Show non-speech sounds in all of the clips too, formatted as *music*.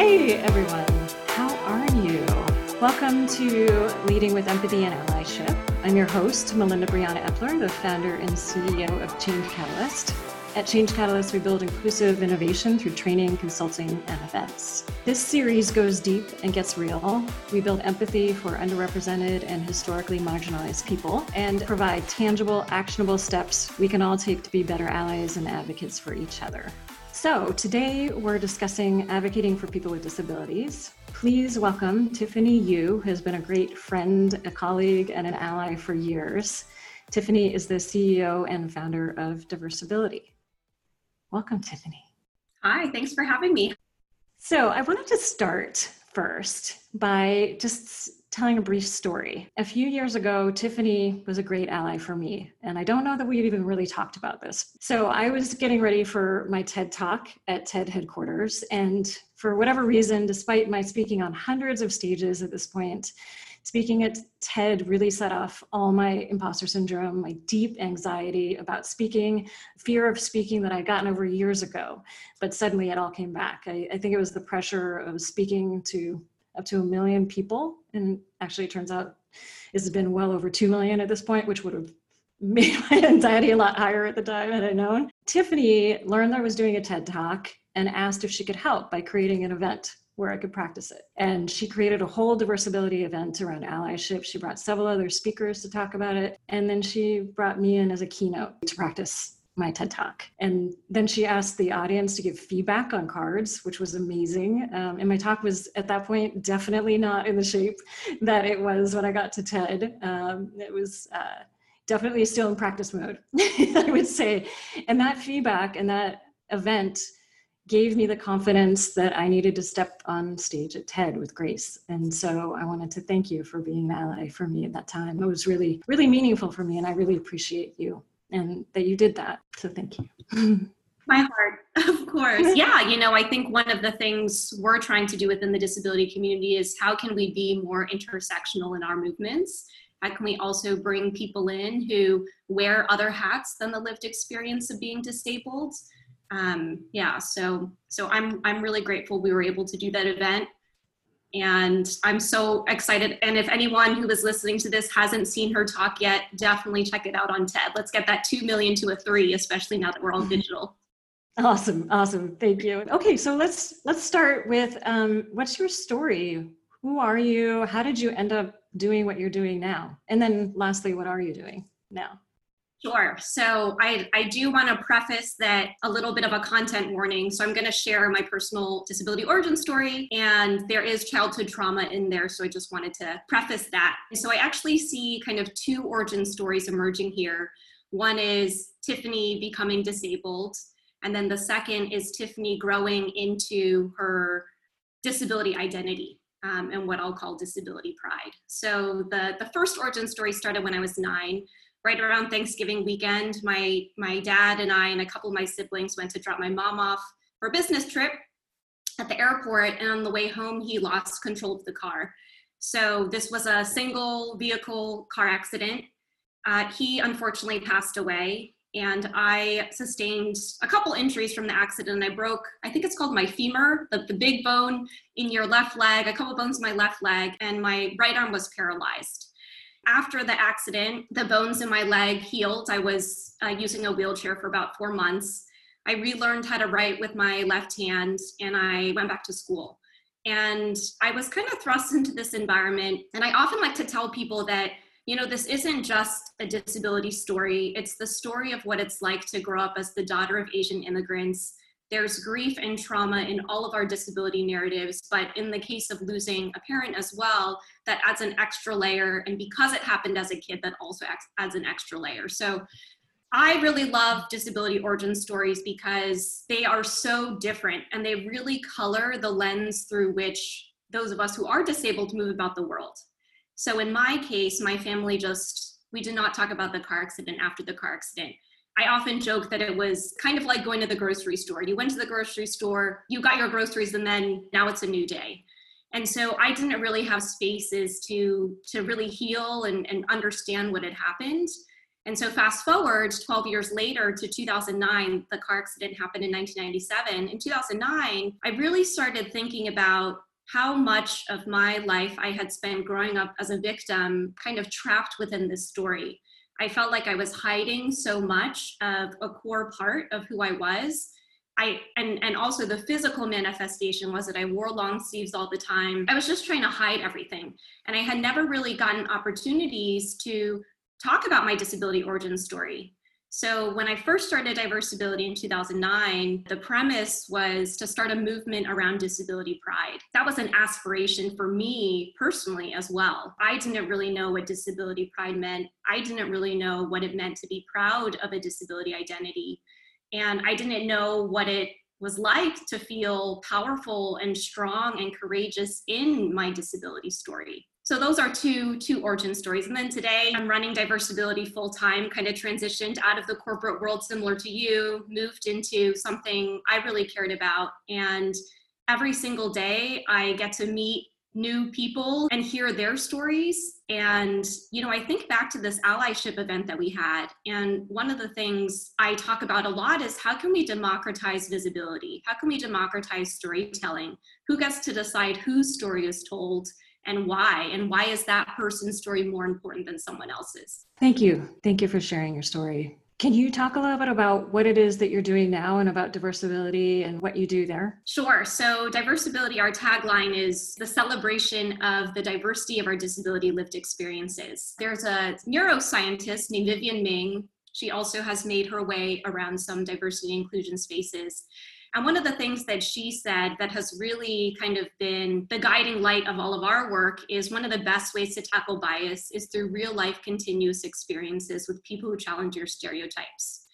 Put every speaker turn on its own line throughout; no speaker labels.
Hey everyone, how are you? Welcome to Leading with Empathy and Allyship. I'm your host, Melinda Briana Epler, the founder and CEO of Change Catalyst. At Change Catalyst, we build inclusive innovation through training, consulting, and events. This series goes deep and gets real. We build empathy for underrepresented and historically marginalized people and provide tangible, actionable steps we can all take to be better allies and advocates for each other. So, today we're discussing advocating for people with disabilities. Please welcome Tiffany Yu, who has been a great friend, a colleague, and an ally for years. Tiffany is the CEO and founder of Diversability. Welcome, Tiffany.
Hi, thanks for having me.
So, I wanted to start first by just telling a brief story. A few years ago, Tiffany was a great ally for me, and I don't know that we've even really talked about this. So, I was getting ready for my TED talk at TED headquarters, and for whatever reason, despite my speaking on hundreds of stages at this point, Speaking at TED really set off all my imposter syndrome, my deep anxiety about speaking, fear of speaking that I'd gotten over years ago. But suddenly it all came back. I, I think it was the pressure of speaking to up to a million people. And actually, it turns out it's been well over 2 million at this point, which would have *laughs* made my anxiety a lot higher at the time had I known. Tiffany learned that I was doing a TED talk and asked if she could help by creating an event where I could practice it. And she created a whole Diversability event around allyship. She brought several other speakers to talk about it. And then she brought me in as a keynote to practice my TED Talk. And then she asked the audience to give feedback on cards, which was amazing. Um, and my talk was at that point definitely not in the shape *laughs* that it was when I got to TED. Um, it was uh, definitely still in practice mode, *laughs* I would say. And that feedback and that event gave me the confidence that I needed to step on stage at TED with grace. And so I wanted to thank you for being an ally for me at that time. It was really, really meaningful for me, and I really appreciate you and that you did that. So thank you. *laughs*
My heart, *laughs* of course. *laughs* Yeah, you know, I think one of the things we're trying to do within the disability community is how can we be more intersectional in our movements? How can we also bring people in who wear other hats than the lived experience of being disabled? um, yeah, so so I'm I'm really grateful we were able to do that event, and I'm so excited. And if anyone who is listening to this hasn't seen her talk yet, definitely check it out on TED. Let's get that two million to a three, especially now that we're all digital.
Awesome, awesome, thank you. Okay, so let's let's start with um, what's your story? Who are you? How did you end up doing what you're doing now? And then lastly, what are you doing now?
Sure. So I, I do want to preface that a little bit of a content warning. So I'm going to share my personal disability origin story, and there is childhood trauma in there. So I just wanted to preface that. So I actually see kind of two origin stories emerging here. One is Tiffany becoming disabled, and then the second is Tiffany growing into her disability identity. Um, and what I'll call disability pride. So the, the first origin story started when I was nine right around Thanksgiving weekend, my my dad and I and a couple of my siblings went to drop my mom off for a business trip at the airport, and on the way home, he lost control of the car. So this was a single vehicle car accident. Uh, he unfortunately passed away, and I sustained a couple injuries from the accident. I broke, I think it's called my femur, the, the big bone in your left leg, a couple bones in my left leg, and my right arm was paralyzed. After the accident, the bones in my leg healed. I was uh, using a wheelchair for about four months. I relearned how to write with my left hand and I went back to school. And I was kind of thrust *laughs* into this environment. And I often like to tell people that, you know, this isn't just a disability story, it's the story of what it's like to grow up as the daughter of Asian immigrants there's grief and trauma in all of our disability narratives, but in the case of losing a parent as well, that adds an extra layer. And because it happened as a kid, that also adds an extra layer. So I really love disability origin stories because they are so different and they really color the lens through which those of us who are disabled move about the world. So in my case, my family just, we did not talk about the car accident after the car accident I often joke that it was kind of like going to the grocery store. You went to the grocery store, you got your groceries, and then now it's a new day. And so I didn't really have spaces to to really heal and, and understand what had happened. And so, fast forward 12 years later to 2009, the car accident happened in 1997. In 2009, I really started thinking about how much of my life I had spent growing up as a victim, kind of trapped within this story. I felt like I was hiding so much of a core part of who I was. I and and also the physical manifestation was that I wore long sleeves all the time. I was just trying to hide everything. And I had never really gotten opportunities to talk about my disability origin story. So, when I first started Diversability in 2009, the premise was to start a movement around disability pride. That was an aspiration for me personally as well. I didn't really know what disability pride meant. I didn't really know what it meant to be proud of a disability identity. And I didn't know what it was like to feel powerful and strong and courageous in my disability story. So those are two two origin stories. And then today I'm running Diversability full time, kind of transitioned out of the corporate world similar to you, moved into something I really cared about. And every single day I get to meet new people and hear their stories. And, you know, I think back to this allyship event that we had. And one of the things I talk about a lot is how can we democratize visibility? How can we democratize storytelling? Who gets to decide whose story is told? And why and why is that person's story more important than someone else's
thank you thank you for sharing your story can you talk a little bit about what it is that you're doing now and about diversability and what you do there?
Sure. So, diversability, our tagline is the celebration of the diversity of our disability lived experiences. There's a neuroscientist named Vivienne Ming. She also has made her way around some diversity inclusion spaces. And one of the things that she said that has really kind of been the guiding light of all of our work is one of the best ways to tackle bias is through real life continuous experiences with people who challenge your stereotypes.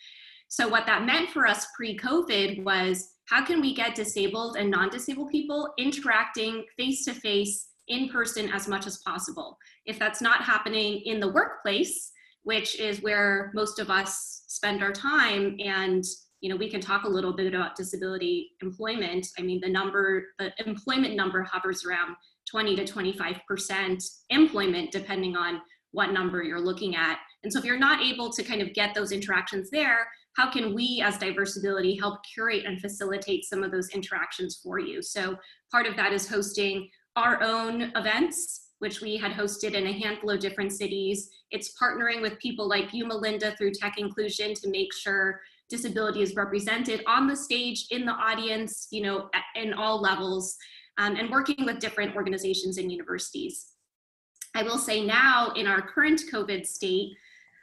So, what that meant for us pre COVID was how can we get disabled and non disabled people interacting face to face in person as much as possible? If that's not happening in the workplace, which is where most of us spend our time and you know, we can talk a little bit about disability employment. I mean, the number, the employment number hovers around 20 to 25% employment, depending on what number you're looking at. And so if you're not able to kind of get those interactions there, how can we as Diversability help curate and facilitate some of those interactions for you? So part of that is hosting our own events, which we had hosted in a handful of different cities. It's partnering with people like you, Melinda, through Tech Inclusion to make sure disability is represented on the stage, in the audience, you know, in all levels, um, and working with different organizations and universities. I will say now in our current COVID state,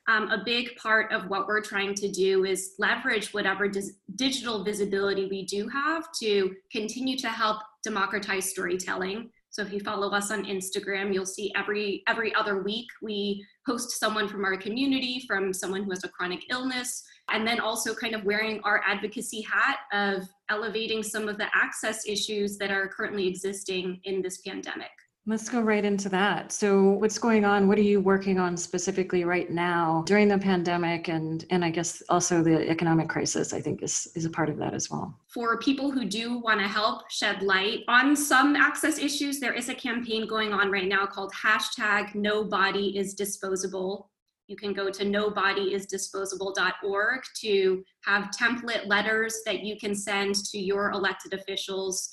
um, a big part of what we're trying to do is leverage whatever digital visibility we do have to continue to help democratize storytelling. So if you follow us on Instagram, you'll see every every other week we host someone from our community, from someone who has a chronic illness, and then also kind of wearing our advocacy hat of elevating some of the access issues that are currently existing in this pandemic.
Let's go right into that. So, what's going on? What are you working on specifically right now during the pandemic, and and I guess also the economic crisis? I think is is a part of that as well.
For people who do want to help shed light on some access issues, there is a campaign going on right now called hashtag No Body Is Disposable. You can go to nobodyisdisposable.org to have template letters that you can send to your elected officials.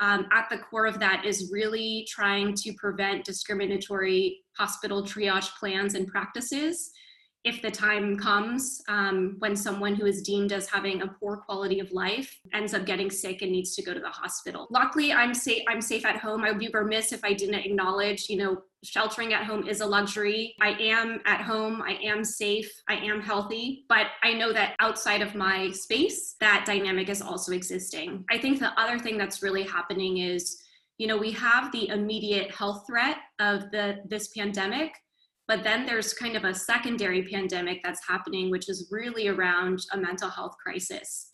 Um, at the core of that is really trying to prevent discriminatory hospital triage plans and practices if the time comes um, when someone who is deemed as having a poor quality of life ends up getting sick and needs to go to the hospital. Luckily, I'm safe. I'm safe at home. I would be remiss if I didn't acknowledge, you know, sheltering at home is a luxury. I am at home. I am safe. I am healthy. But I know that outside of my space, that dynamic is also existing. I think the other thing that's really happening is you know we have the immediate health threat of the this pandemic but then there's kind of a secondary pandemic that's happening, which is really around a mental health crisis.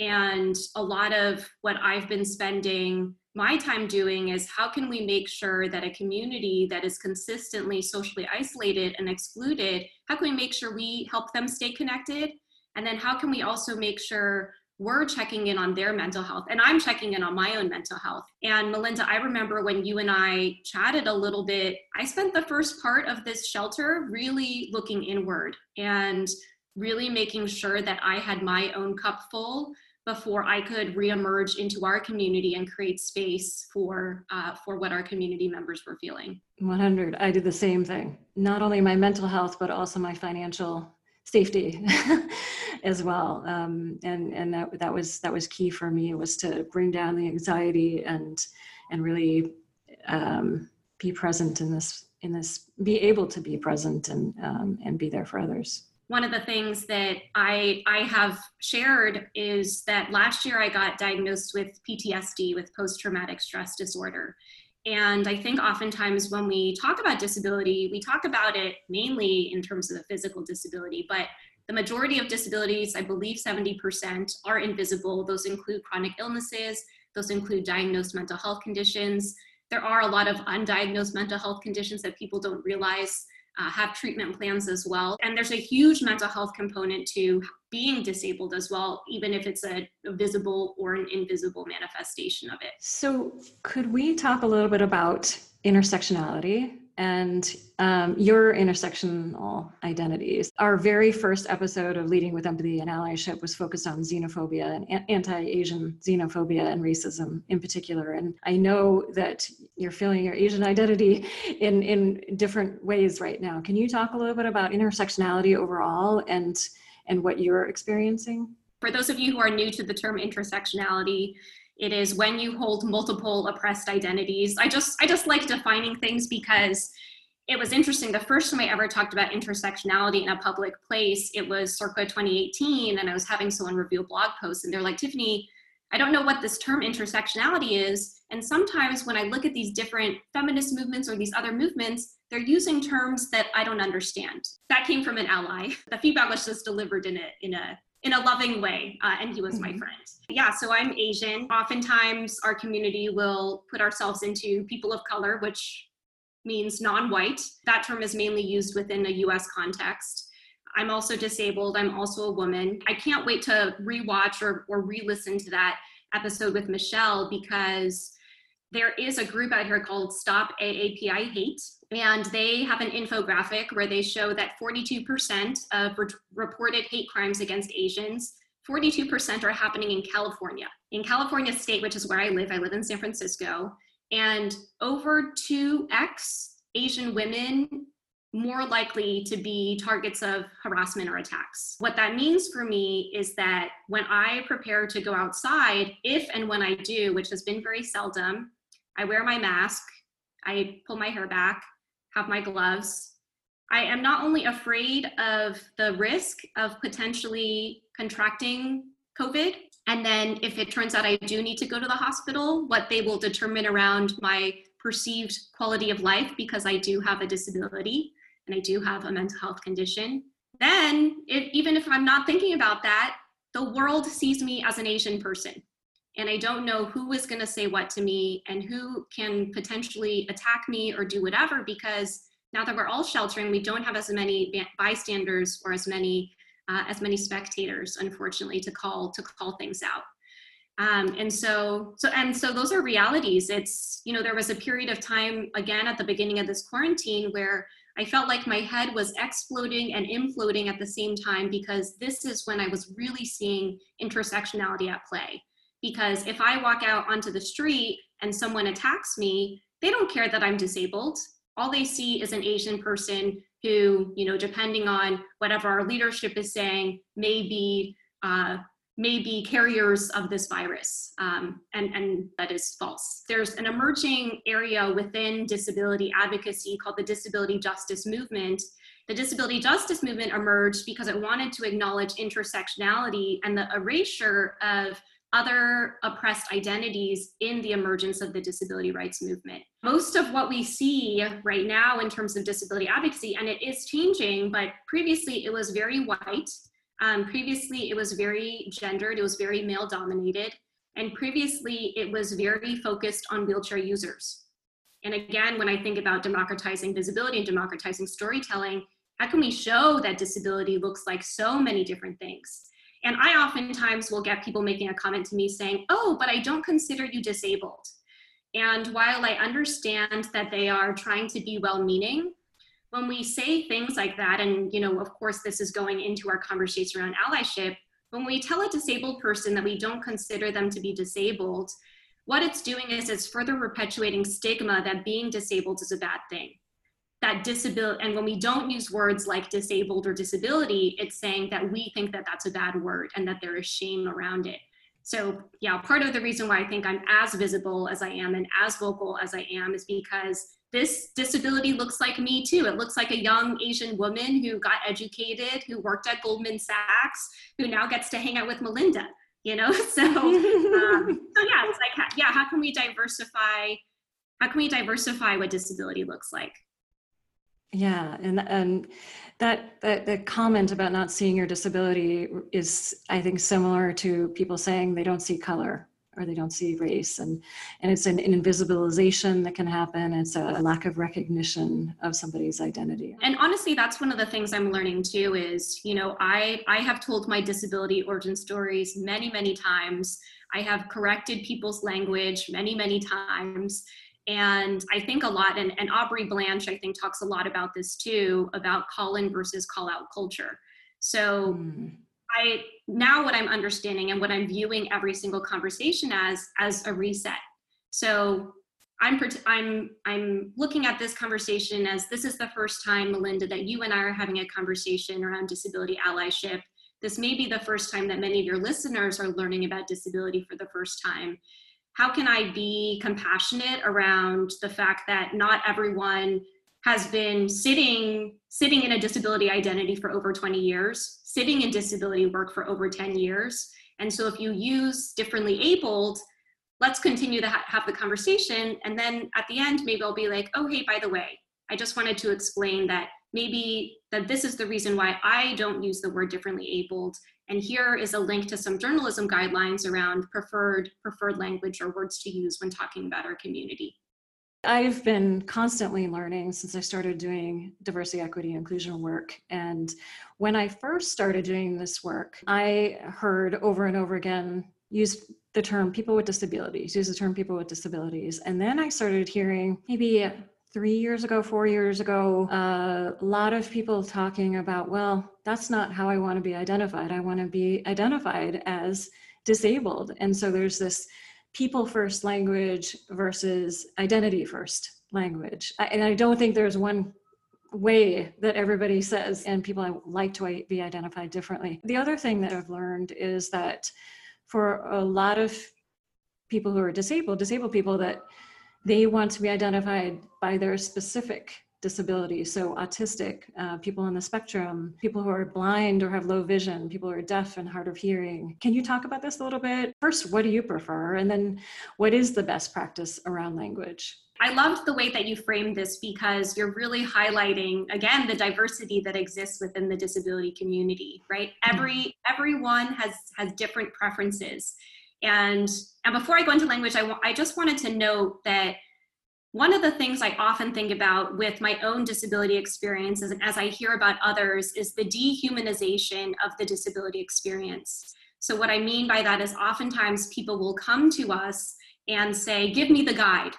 And a lot of what I've been spending my time doing is how can we make sure that a community that is consistently socially isolated and excluded, how can we make sure we help them stay connected? And then how can we also make sure we're checking in on their mental health and i'm checking in on my own mental health and melinda i remember when you and i chatted a little bit i spent the first part of this shelter really looking inward and really making sure that i had my own cup full before i could reemerge into our community and create space for uh, for what our community members were feeling.
100 i did the same thing. Not only my mental health but also my financial safety *laughs* as well. Um, and and that that was that was key for me was to bring down the anxiety and and really um, be present in this in this be able to be present and um, and be there for others
one of the things that I, I have shared is that last year I got diagnosed with PTSD, with post traumatic stress disorder. And I think oftentimes when we talk about disability, we talk about it mainly in terms of the physical disability, but the majority of disabilities, I believe 70%, are invisible. Those include chronic illnesses, those include diagnosed mental health conditions. There are a lot of undiagnosed mental health conditions that people don't realize uh, have treatment plans as well. And there's a huge mental health component to being disabled as well, even if it's a, a, visible or an invisible manifestation of it.
So, could we talk a little bit about intersectionality and um, your intersectional identities. Our very first episode of Leading with Empathy and Allyship was focused on xenophobia and anti Asian xenophobia and racism in particular. And I know that you're feeling your Asian identity in, in different ways right now. Can you talk a little bit about intersectionality overall and, and what you're experiencing?
For those of you who are new to the term intersectionality, it is when you hold multiple oppressed identities. I just I just like defining things because it was interesting. The first time I ever talked about intersectionality in a public place, it was circa 2018, and I was having someone review a blog post, and they're like, Tiffany, I don't know what this term intersectionality is. And sometimes when I look at these different feminist movements or these other movements, they're using terms that I don't understand. That came from an ally. The feedback was just delivered in a in a in a loving way, uh, and he was mm-hmm. my friend. Yeah, so I'm Asian. Oftentimes, our community will put ourselves into people of color, which means non white. That term is mainly used within a US context. I'm also disabled. I'm also a woman. I can't wait to rewatch or, or re listen to that episode with Michelle because there is a group out here called Stop AAPI Hate, and they have an infographic where they show that 42% of re- reported hate crimes against Asians, 42% are happening in California. In California state, which is where I live, I live in San Francisco, and over 2x Asian women more likely to be targets of harassment or attacks. What that means for me is that when I prepare to go outside, if and when I do, which has been very seldom, I wear my mask, I pull my hair back, have my gloves. I am not only afraid of the risk of potentially contracting COVID, and then if it turns out I do need to go to the hospital, what they will determine around my perceived quality of life because I do have a disability and I do have a mental health condition, then even if I'm not thinking about that, the world sees me as an Asian person and I don't know who is going to say what to me and who can potentially attack me or do whatever because now that we're all sheltering, we don't have as many bystanders or as many uh, as many spectators, unfortunately, to call to call things out. Um, and so so and so those are realities. It's you know there was a period of time again at the beginning of this quarantine where I felt like my head was exploding and imploding at the same time because this is when I was really seeing intersectionality at play because if I walk out onto the street and someone attacks me, they don't care that I'm disabled. All they see is an Asian person who, you know, depending on whatever our leadership is saying, may be uh, may be carriers of this virus, um, and, and that is false. There's an emerging area within disability advocacy called the disability justice movement. The disability justice movement emerged because it wanted to acknowledge intersectionality and the erasure of other oppressed identities in the emergence of the disability rights movement. Most of what we see right now in terms of disability advocacy, and it is changing, but previously it was very white. Um, previously it was very gendered, it was very male dominated. And previously it was very focused on wheelchair users. And again, when I think about democratizing visibility and democratizing storytelling, how can we show that disability looks like so many different things? And I oftentimes will get people making a comment to me saying, Oh, but I don't consider you disabled. And while I understand that they are trying to be well meaning, when we say things like that, and you know, of course, this is going into our conversation around allyship, when we tell a disabled person that we don't consider them to be disabled, what it's doing is it's further perpetuating stigma that being disabled is a bad thing. That disability, and when we don't use words like disabled or disability, it's saying that we think that that's a bad word and that there is shame around it. So, yeah, part of the reason why I think I'm as visible as I am and as vocal as I am is because this disability looks like me too. It looks like a young Asian woman who got educated, who worked at Goldman Sachs, who now gets to hang out with Melinda, you know? *laughs* So, um, so yeah, it's like, yeah, how can we diversify? How can we diversify what disability looks like?
Yeah, and and that that the comment about not seeing your disability is, I think, similar to people saying they don't see color or they don't see race, and and it's an, an invisibilization that can happen. It's a lack of recognition of somebody's identity.
And honestly, that's one of the things I'm learning too. Is you know, I I have told my disability origin stories many many times. I have corrected people's language many many times and I think a lot, and, and Aubrey Blanche, I think, talks a lot about this too, about call in versus call out culture. So mm. I now what I'm understanding and what I'm viewing every single conversation as as a reset. So I'm I'm I'm looking at this conversation as this is the first time, Melinda, that you and I are having a conversation around disability allyship. This may be the first time that many of your listeners are learning about disability for the first time how can I be compassionate around the fact that not everyone has been sitting sitting in a disability identity for over 20 years, sitting in disability work for over 10 years. And so if you use differently abled, let's continue to ha- have the conversation. And then at the end, maybe I'll be like, oh, hey, by the way, I just wanted to explain that maybe that this is the reason why I don't use the word differently abled and here is a link to some journalism guidelines around preferred, preferred language or words to use when talking about our community.
I've been constantly learning since I started doing diversity, equity, inclusion work. And when I first started doing this work, I heard over and over again use the term people with disabilities, use the term people with disabilities. And then I started hearing maybe three years ago, four years ago, a lot of people talking about, well, that's not how I want to be identified. I want to be identified as disabled. And so there's this people first language versus identity first language. And I don't think there's one way that everybody says, and people like to be identified differently. The other thing that I've learned is that for a lot of people who are disabled, disabled people, that they want to be identified by their specific disability. So, autistic, uh, people on the spectrum, people who are blind or have low vision, people who are deaf and hard of hearing. Can you talk about this a little bit? First, what do you prefer? And then, what is the best practice around language?
I loved the way that you framed this because you're really highlighting again the diversity that exists within the disability community, right? Mm-hmm. Every everyone has has different preferences. And and before I go into language, I, I just wanted to note that one of the things I often think about with my own disability experiences and as I hear about others is the dehumanization of the disability experience. So, what I mean by that is oftentimes people will come to us and say, Give me the guide.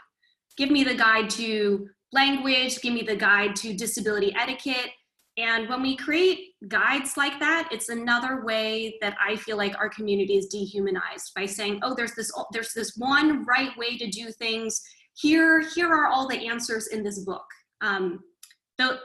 Give me the guide to language, give me the guide to disability etiquette. And when we create guides like that, it's another way that I feel like our community is dehumanized by saying, oh, there's this there's this one right way to do things. Here, here are all the answers in this book. Um, so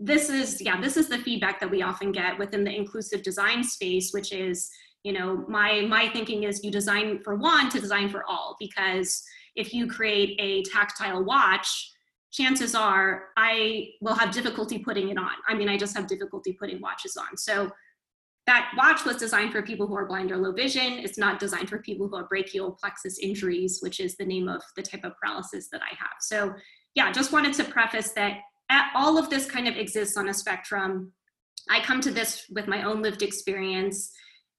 this is yeah, this is the feedback that we often get within the inclusive design space, which is, you know, my my thinking is you design for one to design for all, because if you create a tactile watch chances are I will have difficulty putting it on. I mean, I just have difficulty putting watches on. So that watch was designed for people who are blind or low vision. It's not designed for people who have brachial plexus injuries, which is the name of the type of paralysis that I have. So yeah, just wanted to preface that all of this kind of exists on a spectrum. I come to this with my own lived experience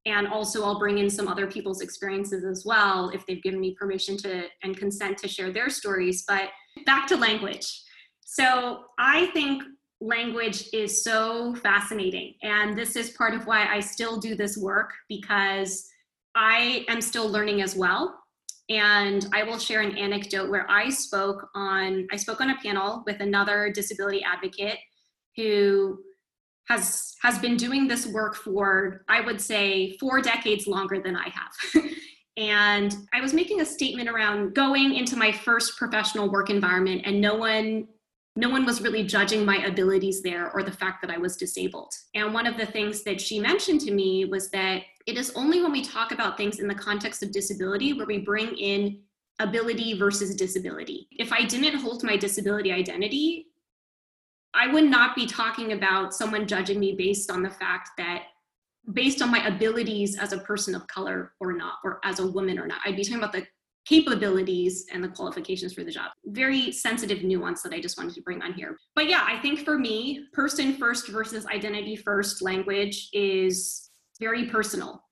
and also I'll bring in some other people's experiences as well if they've given me permission to and consent to share their stories. But back to language. So I think language is so fascinating. And this is part of why I still do this work because I am still learning as well. And I will share an anecdote where I spoke on I spoke on a panel with another disability advocate who has has been doing this work for I would say 4 decades longer than I have. *laughs* and I was making a statement around going into my first professional work environment and no one no one was really judging my abilities there or the fact that I was disabled. And one of the things that she mentioned to me was that it is only when we talk about things in the context of disability where we bring in ability versus disability. If I didn't hold my disability identity, I would not be talking about someone judging me based on the fact that based on my abilities as a person of color or not, or as a woman or not. I'd be talking about the capabilities and the qualifications for the job. Very sensitive nuance that I just wanted to bring on here. But yeah, I think for me, person first versus identity first language is very personal.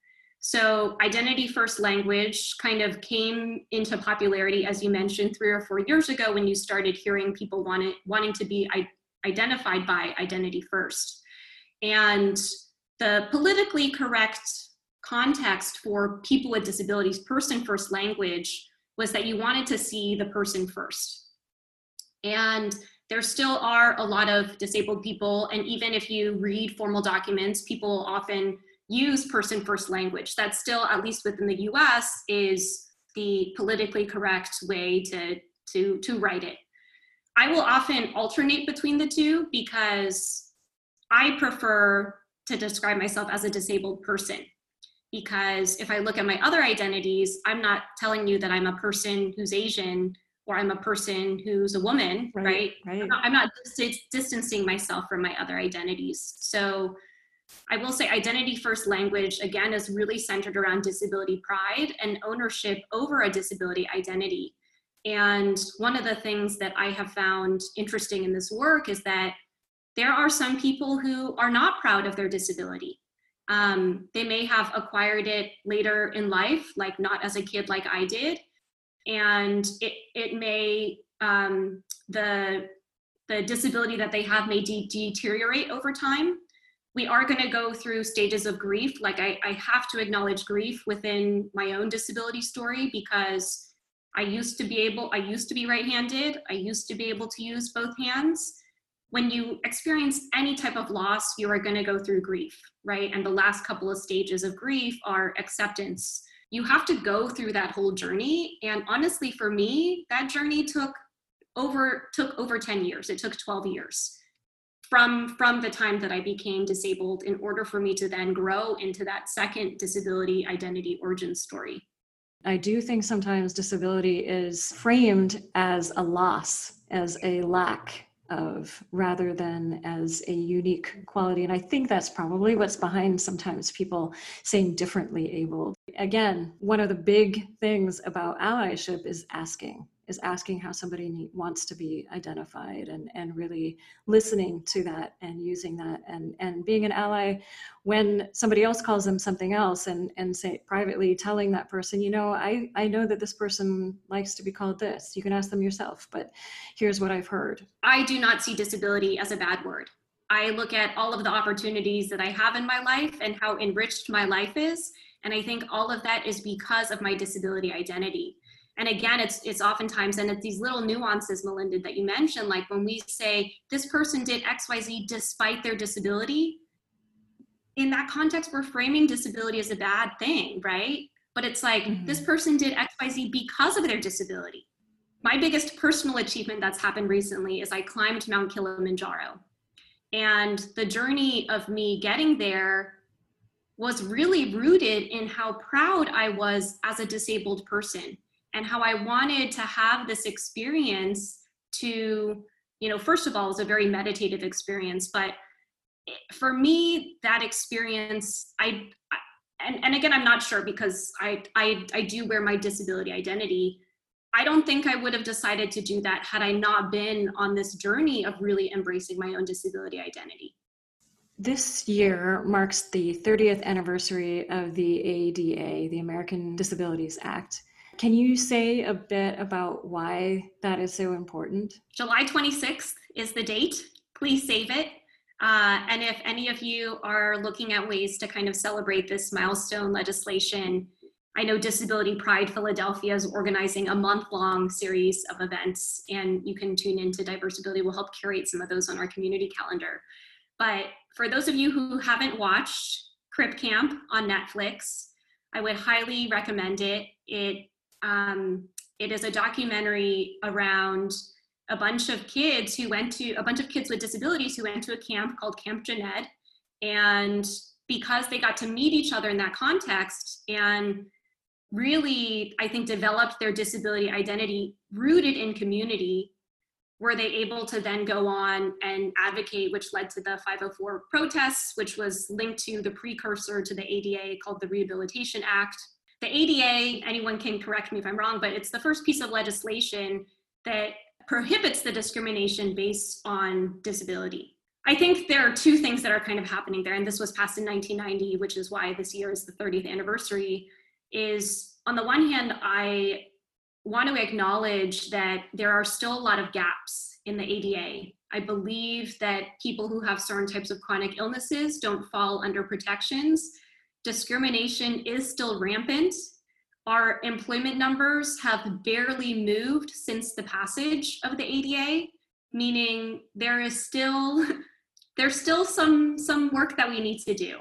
So, identity first language kind of came into popularity, as you mentioned, three or four years ago when you started hearing people wanted, wanting to be identified by identity first. And the politically correct context for people with disabilities, person first language, was that you wanted to see the person first. And there still are a lot of disabled people, and even if you read formal documents, people often use person first language. That still, at least within the US, is the politically correct way to, to, to write it. I will often alternate between the two because I prefer to describe myself as a disabled person because if I look at my other identities, I'm not telling you that I'm a person who's Asian or I'm a person who's a woman, right? right? right. I'm not, I'm not dis- distancing myself from my other identities. So I will say identity first language, again, is really centered around disability pride and ownership over a disability identity. And one of the things that I have found interesting in this work is that there are some people who are not proud of their disability. Um, they may have acquired it later in life, like not as a kid like I did, and it it may um, the the disability that they have may de- deteriorate over time. We are going to go through stages of grief. Like I, I have to acknowledge grief within my own disability story because I used to be able, I used to be right-handed. I used to be able to use both hands when you experience any type of loss, you are going to go through grief, right? And the last couple of stages of grief are acceptance. You have to go through that whole journey. And honestly, for me, that journey took over took over 10 years. It took 12 years from from the time that I became disabled in order for me to then grow into that second disability identity origin story.
I do think sometimes disability is framed as a loss, as a lack of rather than as a unique quality. And I think that's probably what's behind sometimes people saying differently able. Again, one of the big things about allyship is asking is asking how somebody wants to be identified and, and really listening to that and using that and, and being an ally when somebody else calls them something else and, and say privately telling that person, you know, I, I know that this person likes to be called this. You can ask them yourself, but here's what I've heard.
I do not see disability as a bad word. I look at all of the opportunities that I have in my life and how enriched my life is. And I think all of that is because of my disability identity and again it's it's oftentimes and it's these little nuances melinda that you mentioned like when we say this person did xyz despite their disability in that context we're framing disability as a bad thing right? But it's like mm-hmm. this person did xyz because of their disability. My biggest personal achievement that's happened recently is i climbed mount kilimanjaro. And the journey of me getting there was really rooted in how proud i was as a disabled person and how I wanted to have this experience to, you know, first of all, it was a very meditative experience, but for me, that experience, I, and, and again, I'm not sure because I, I, I do wear my disability identity. I don't think I would have decided to do that had I not been on this journey of really embracing my own disability identity.
This year marks the 30th anniversary of the ADA, the American Disabilities Act. Can you say a bit about why that is so important?
July 26th is the date. please save it. Uh, and if any of you are looking at ways to kind of celebrate this milestone legislation, I know Disability Pride Philadelphia is organizing a month long series of events, and you can tune into Diversability. We'll help curate some of those on our community calendar. But for those of you who haven't watched Crip Camp on Netflix, I would highly recommend it. It um, it is a documentary around a bunch of kids who went to a bunch of kids with disabilities who went to a camp called Camp Jened, and because they got to meet each other in that context and really, I think, developed their disability identity rooted in community, were they able to then go on and advocate, which led to the 504 protests, which was linked to the precursor to the ADA called the Rehabilitation Act. The ADA, anyone can correct me if I'm wrong, but it's the first piece of legislation that prohibits the discrimination based on disability. I think there are two things that are kind of happening there, and this was passed in 1990, which is why this year is the 30th anniversary is on the one hand, I want to acknowledge that there are still a lot of gaps in the ADA. I believe that people who have certain types of chronic illnesses don't fall under protections. Discrimination is still rampant. Our employment numbers have barely moved since the passage of the ADA, meaning there is still *laughs* there's still some some work that we need to do.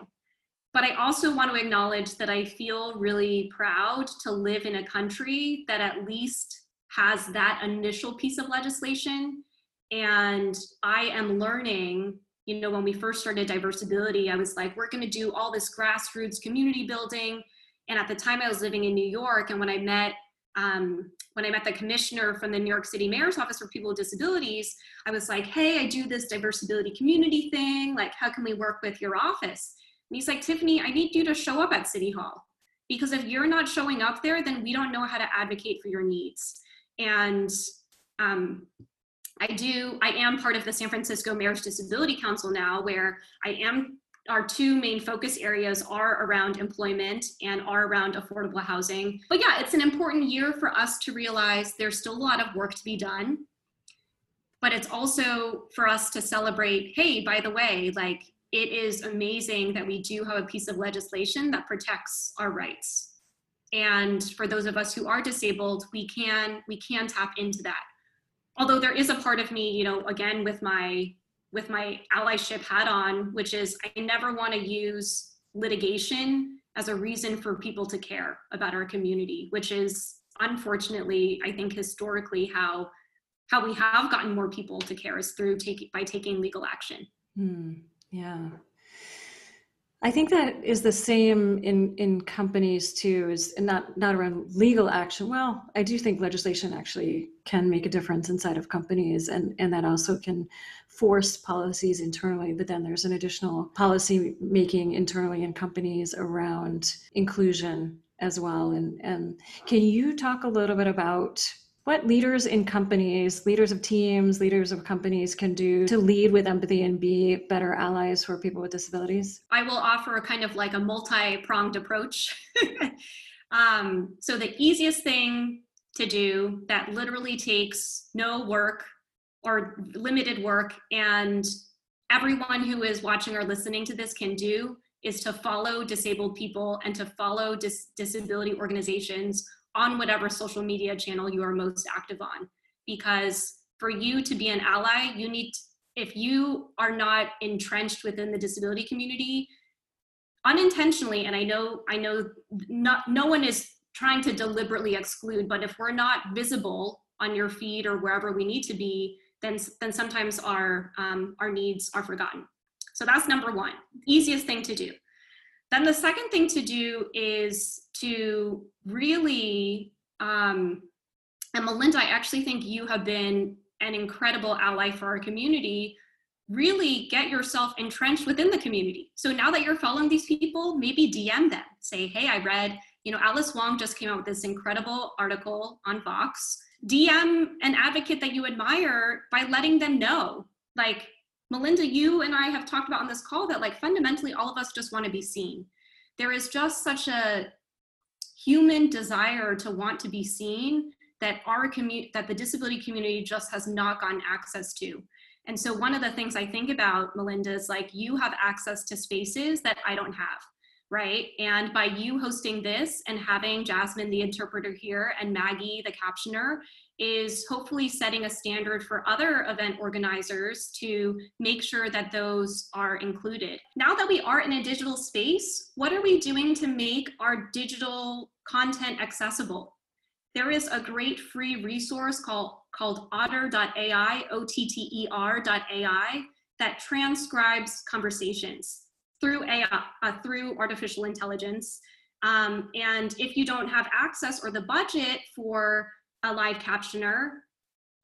But I also want to acknowledge that I feel really proud to live in a country that at least has that initial piece of legislation. And I am learning, you know, when we first started Diversability, I was like, we're going to do all this grassroots community building. And at the time, I was living in New York. And when I met um, when I met the commissioner from the New York City Mayor's Office for People with Disabilities, I was like, hey, I do this Diversability community thing. Like, how can we work with your office? And he's like, Tiffany, I need you to show up at City Hall. Because if you're not showing up there, then we don't know how to advocate for your needs. And um, I do, I am part of the San Francisco Mayor's Disability Council now, where I am, our two main focus areas are around employment and are around affordable housing. But yeah, it's an important year for us to realize there's still a lot of work to be done. But it's also for us to celebrate hey, by the way, like it is amazing that we do have a piece of legislation that protects our rights. And for those of us who are disabled, we can we can tap into that. Although there is a part of me, you know, again with my with my allyship hat on, which is I never want to use litigation as a reason for people to care about our community, which is unfortunately, I think historically how how we have gotten more people to care is through taking by taking legal action.
Hmm. Yeah. I think that is the same in, in companies too, is not not around legal action. Well, I do think legislation actually can make a difference inside of companies and, and that also can force policies internally, but then there's an additional policy making internally in companies around inclusion as well. And and can you talk a little bit about what leaders in companies, leaders of teams, leaders of companies can do to lead with empathy and be better allies for people with disabilities?
I will offer a kind of like a multi pronged approach. *laughs* um, so, the easiest thing to do that literally takes no work or limited work, and everyone who is watching or listening to this can do is to follow disabled people and to follow dis- disability organizations on whatever social media channel you are most active on. Because for you to be an ally, you need, to, if you are not entrenched within the disability community, unintentionally, and I know, I know not, no one is trying to deliberately exclude, but if we're not visible on your feed or wherever we need to be, then, then sometimes our, um, our needs are forgotten. So that's number one, easiest thing to do. Then the second thing to do is to really, um, and Melinda, I actually think you have been an incredible ally for our community. Really get yourself entrenched within the community. So now that you're following these people, maybe DM them. Say, hey, I read, you know, Alice Wong just came out with this incredible article on Vox. DM an advocate that you admire by letting them know. Like, Melinda, you and I have talked about on this call that like fundamentally all of us just want to be seen. There is just such a human desire to want to be seen that our community that the disability community just has not gotten access to. And so one of the things I think about, Melinda, is like you have access to spaces that I don't have, right? And by you hosting this and having Jasmine, the interpreter here, and Maggie, the captioner, is hopefully setting a standard for other event organizers to make sure that those are included. Now that we are in a digital space, what are we doing to make our digital content accessible? There is a great free resource called, called otter.ai, O-T-T-E-R.ai, that transcribes conversations through AI, uh, through artificial intelligence. Um, and if you don't have access or the budget for a live captioner,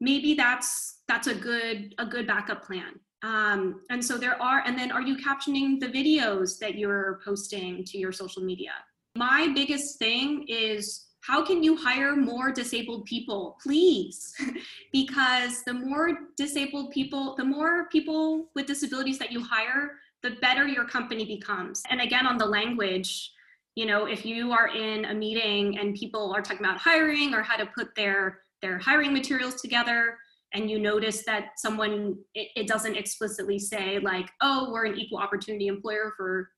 maybe that's that's a good a good backup plan. Um, and so there are, and then are you captioning the videos that you're posting to your social media? My biggest thing is how can you hire more disabled people, please? *laughs* because the more disabled people, the more people with disabilities that you hire, the better your company becomes. And again, on the language, you know, if you are in a meeting and people are talking about hiring or how to put their their hiring materials together, and you notice that someone it, it doesn't explicitly say like, oh, we're an equal opportunity employer for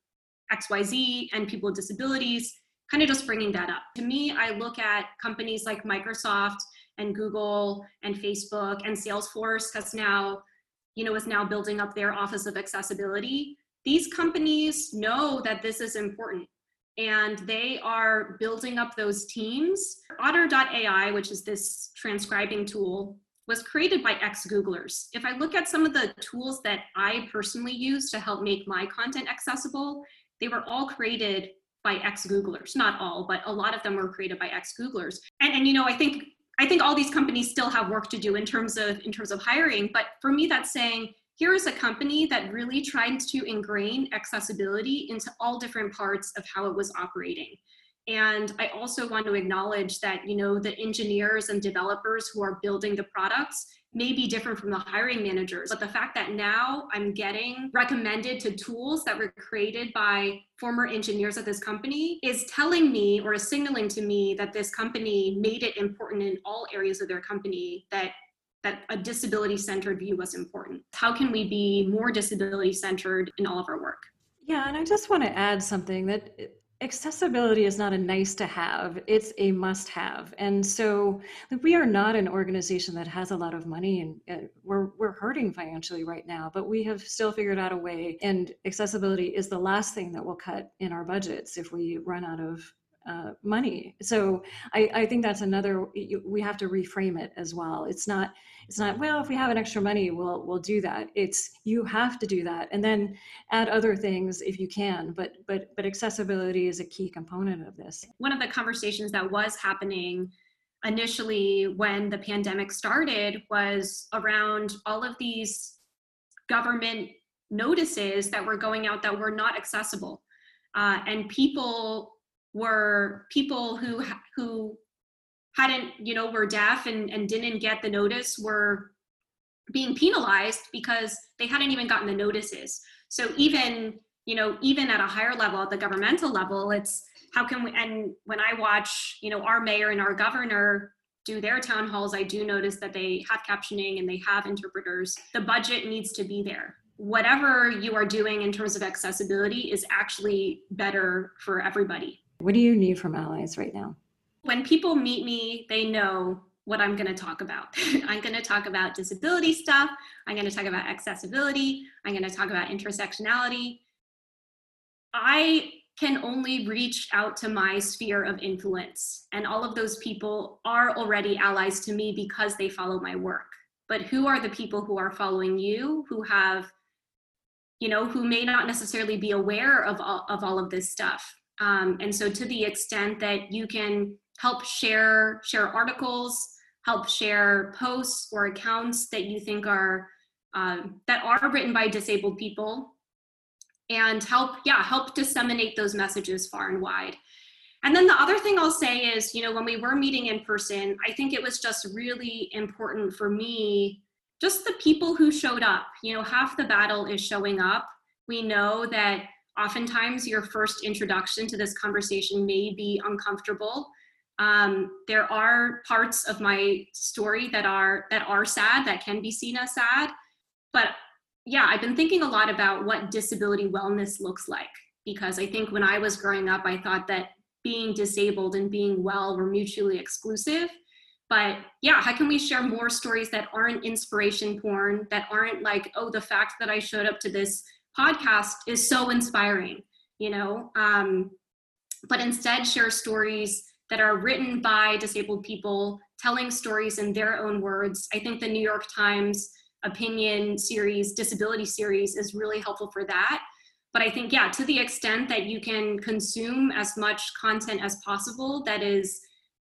XYZ and people with disabilities, kind of just bringing that up. To me, I look at companies like Microsoft and Google and Facebook and Salesforce, because now, you know, is now building up their office of accessibility. These companies know that this is important and they are building up those teams. Otter.ai, which is this transcribing tool, was created by ex-Googlers. If I look at some of the tools that I personally use to help make my content accessible, they were all created by ex-Googlers. Not all, but a lot of them were created by ex-Googlers. And, and you know, I think I think all these companies still have work to do in terms of in terms of hiring. But for me, that's saying here is a company that really tried to ingrain accessibility into all different parts of how it was operating. And I also want to acknowledge that, you know, the engineers and developers who are building the products may be different from the hiring managers. But the fact that now I'm getting recommended to tools that were created by former engineers at this company is telling me or is signaling to me that this company made it important in all areas of their company that that a disability centered view was important. How can we be more disability centered in all of our work?
Yeah, and I just want to add something that accessibility is not a nice to have, it's a must have. And so we are not an organization that has a lot of money and uh, we're, we're hurting financially right now, but we have still figured out a way. And accessibility is the last thing that we'll cut in our budgets if we run out of uh, money. So I, I think that's another. We have to reframe it as well. It's not. It's not. Well, if we have an extra money, we'll we'll do that. It's you have to do that, and then add other things if you can. But but but accessibility is a key component of this.
One of the conversations that was happening initially when the pandemic started was around all of these government notices that were going out that were not accessible. Uh, and people were people who who hadn't you know were deaf and, and didn't get the notice were being penalized because they hadn't even gotten the notices. So even you know even at a higher level at the governmental level it's how can we and when i watch you know our mayor and our governor do their town halls i do notice that they have captioning and they have interpreters. The budget needs to be there. Whatever you are doing in terms of accessibility is actually better for everybody
what do you need from allies right now?
When people meet me, they know what I'm going to talk about. *laughs* I'm going to talk about disability stuff. I'm going to talk about accessibility. I'm going to talk about intersectionality. I can only reach out to my sphere of influence. And all of those people are already allies to me because they follow my work. But who are the people who are following you, who have, you know, who may not necessarily be aware of all, of all of this stuff? Um, and so to the extent that you can help share, share articles, help share posts or accounts that you think are, uh, that are written by disabled people and help, yeah, help disseminate those messages far and wide. And then the other thing I'll say is, you know, when we were meeting in person, I think it was just really important for me, just the people who showed up. You know, half the battle is showing up. We know that oftentimes your first introduction to this conversation may be uncomfortable. Um, there are parts of my story that are that are sad that can be seen as sad but yeah, I've been thinking a lot about what disability wellness looks like because I think when I was growing up, I thought that being disabled and being well were mutually exclusive. But yeah, how can we share more stories that aren't inspiration porn, that aren't like, oh, the fact that I showed up to this podcast is so inspiring, you know? Um, but instead, share stories that are written by disabled people, telling stories in their own words. I think the New York Times opinion series, disability series, is really helpful for that but I think, yeah, to the extent that you can consume as much content as possible that is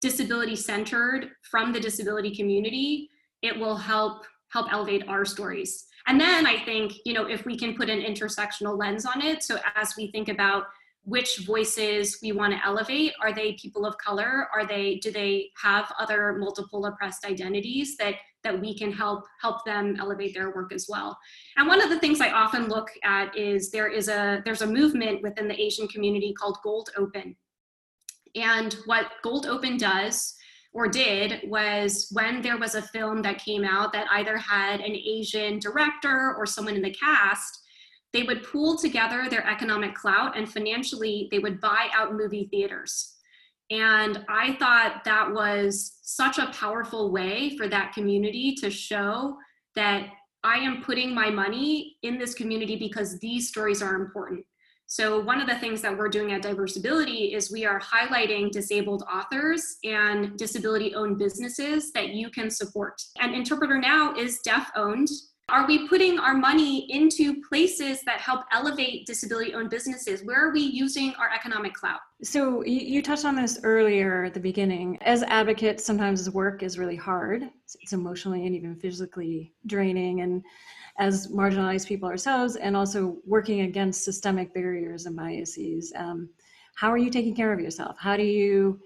disability centered from the disability community, it will help help elevate our stories. And then I think, you know, if we can put an intersectional lens on it, so as we think about which voices we want to elevate, are they people of color? Are they do they have other multiple oppressed identities that that we can help help them elevate their work as well. And one of the things I often look at is there is a there's a movement within the Asian community called Gold Open. And what Gold Open does or did was when there was a film that came out that either had an Asian director or someone in the cast, they would pool together their economic clout and financially they would buy out movie theaters. And I thought that was such a powerful way for that community to show that I am putting my money in this community because these stories are important. So, one of the things that we're doing at Diversability is we are highlighting disabled authors and disability owned businesses that you can support. And Interpreter Now is deaf owned are we putting our money into places that help elevate disability owned businesses? Where are we using our economic clout?
So, you, touched on this earlier at the beginning. As advocates, sometimes work is really hard, it's emotionally and even physically draining. And as marginalized people ourselves, and also working against systemic barriers and biases, um, how are you taking care of yourself? How do you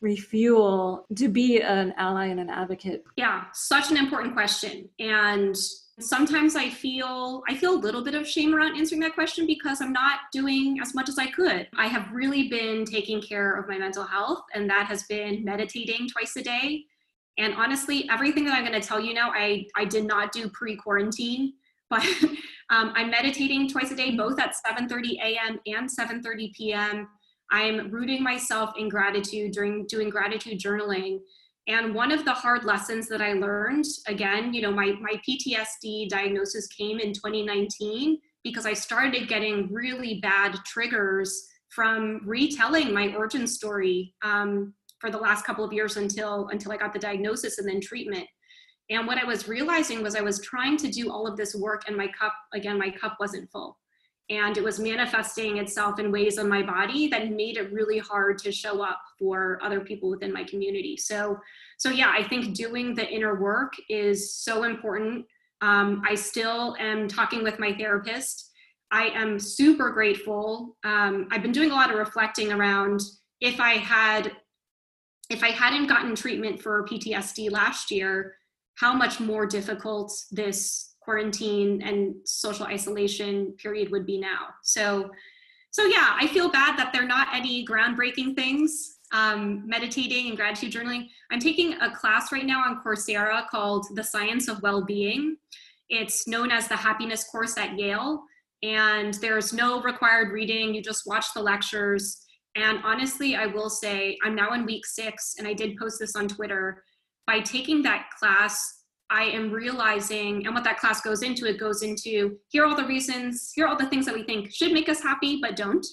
refuel to be an ally and an advocate?
Yeah, such an important question. And sometimes I feel I feel a little bit of shame around answering that question because I'm not doing as much as I could. I have really been taking care of my mental health and that has been meditating twice a day. And honestly, everything that I'm going to tell you now, I I did not do pre-quarantine, *laughs* but um, I'm meditating twice a day, both at 7:30 a.m. and 7:30 p.m. I'm rooting myself in gratitude during doing gratitude journaling. And one of the hard lessons that I learned, again, you know, my, my PTSD diagnosis came in 2019 because I started getting really bad triggers from retelling my origin story um, for the last couple of years until until I got the diagnosis and then treatment. And what I was realizing was I was trying to do all of this work and my cup, again, my cup wasn't full and it was manifesting itself in ways on my body that made it really hard to show up for other people within my community. So so yeah i think doing the inner work is so important. Um, i still am talking with my therapist. I am super grateful. Um, i've been doing a lot of reflecting around if i had if i hadn't gotten treatment for ptsd last year how much more difficult this quarantine and social isolation period would be now. So, so yeah, I feel bad that they're not any groundbreaking things. Um, meditating and gratitude journaling. I'm taking a class right now on Coursera called The Science of Well-Being. It's known as the Happiness Course at Yale, and there's no required reading. You just watch the lectures. And honestly, I will say I'm now in week six, and I did post this on Twitter. By taking that class, I am realizing, and what that class goes into, it goes into here are all the reasons, here are all the things that we think should make us happy, but don't.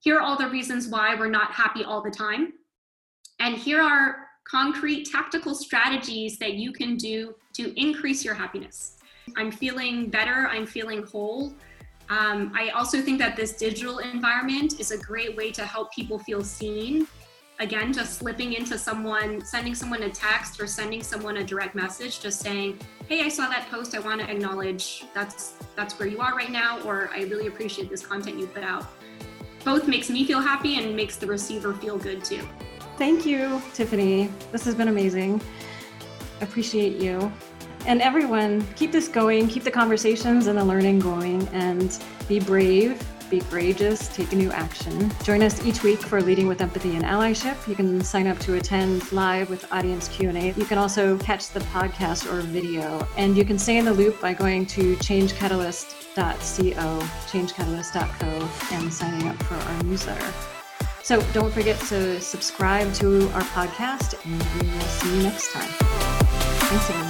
Here are all the reasons why we're not happy all the time. And here are concrete tactical strategies that you can do to increase your happiness. I'm feeling better, I'm feeling whole. Um, I also think that this digital environment is a great way to help people feel seen again just slipping into someone sending someone a text or sending someone a direct message just saying hey i saw that post. I want to acknowledge that's that's where you are right now or i really appreciate this content you put out. Both makes me feel happy and makes the receiver feel good too.
Thank you tiffany. This has been amazing. Appreciate you. And everyone keep this going keep the conversations and the learning going and be brave be courageous, take a new action. Join us each week for Leading with Empathy and Allyship. You can sign up to attend live with audience Q&A. You can also catch the podcast or video, and you can stay in the loop by going to changecatalyst.co, changecatalyst.co, and signing up for our newsletter. So don't forget to subscribe to our podcast, and we will see you next time. Thanks, everyone.